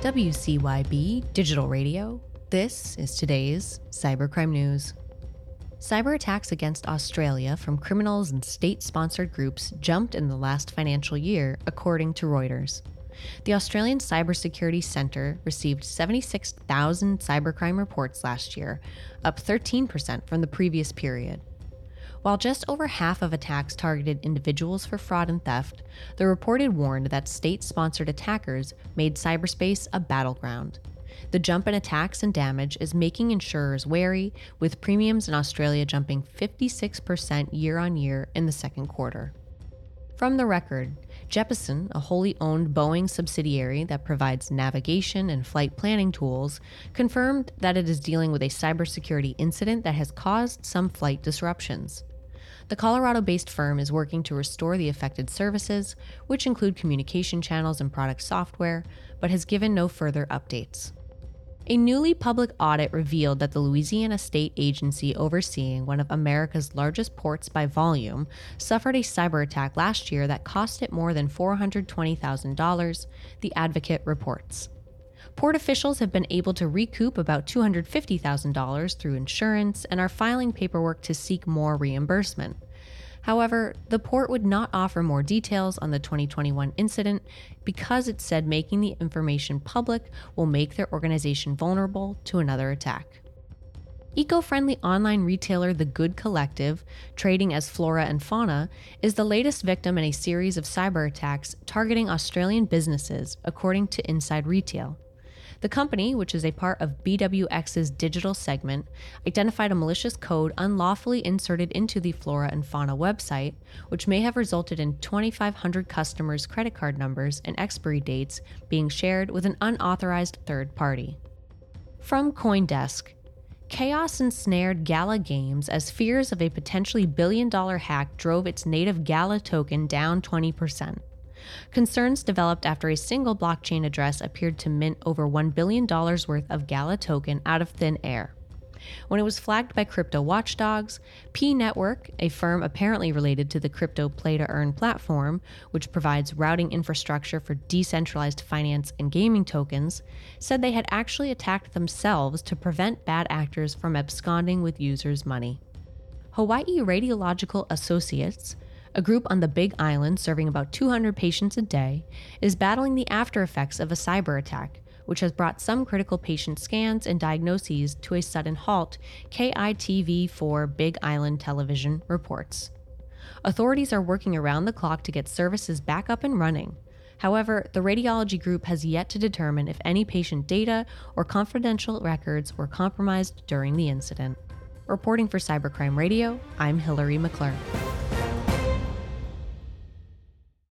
WCYB Digital Radio. This is today's Cybercrime News. Cyber attacks against Australia from criminals and state sponsored groups jumped in the last financial year, according to Reuters. The Australian Cybersecurity Centre received 76,000 cybercrime reports last year, up 13% from the previous period. While just over half of attacks targeted individuals for fraud and theft, the reported warned that state sponsored attackers made cyberspace a battleground. The jump in attacks and damage is making insurers wary, with premiums in Australia jumping 56% year on year in the second quarter. From the record, Jeppesen, a wholly owned Boeing subsidiary that provides navigation and flight planning tools, confirmed that it is dealing with a cybersecurity incident that has caused some flight disruptions. The Colorado based firm is working to restore the affected services, which include communication channels and product software, but has given no further updates. A newly public audit revealed that the Louisiana state agency overseeing one of America's largest ports by volume suffered a cyber attack last year that cost it more than $420,000, the advocate reports. Port officials have been able to recoup about $250,000 through insurance and are filing paperwork to seek more reimbursement. However, the port would not offer more details on the 2021 incident because it said making the information public will make their organization vulnerable to another attack. Eco friendly online retailer The Good Collective, trading as Flora and Fauna, is the latest victim in a series of cyber attacks targeting Australian businesses, according to Inside Retail. The company, which is a part of BWX's digital segment, identified a malicious code unlawfully inserted into the Flora and Fauna website, which may have resulted in 2,500 customers' credit card numbers and expiry dates being shared with an unauthorized third party. From Coindesk, Chaos ensnared Gala Games as fears of a potentially billion dollar hack drove its native Gala token down 20%. Concerns developed after a single blockchain address appeared to mint over $1 billion worth of Gala token out of thin air. When it was flagged by crypto watchdogs, P Network, a firm apparently related to the crypto play to earn platform, which provides routing infrastructure for decentralized finance and gaming tokens, said they had actually attacked themselves to prevent bad actors from absconding with users' money. Hawaii Radiological Associates, a group on the Big Island serving about 200 patients a day, is battling the after effects of a cyber attack, which has brought some critical patient scans and diagnoses to a sudden halt, KITV4 Big Island Television reports. Authorities are working around the clock to get services back up and running. However, the radiology group has yet to determine if any patient data or confidential records were compromised during the incident. Reporting for Cybercrime Radio, I'm Hillary McClure.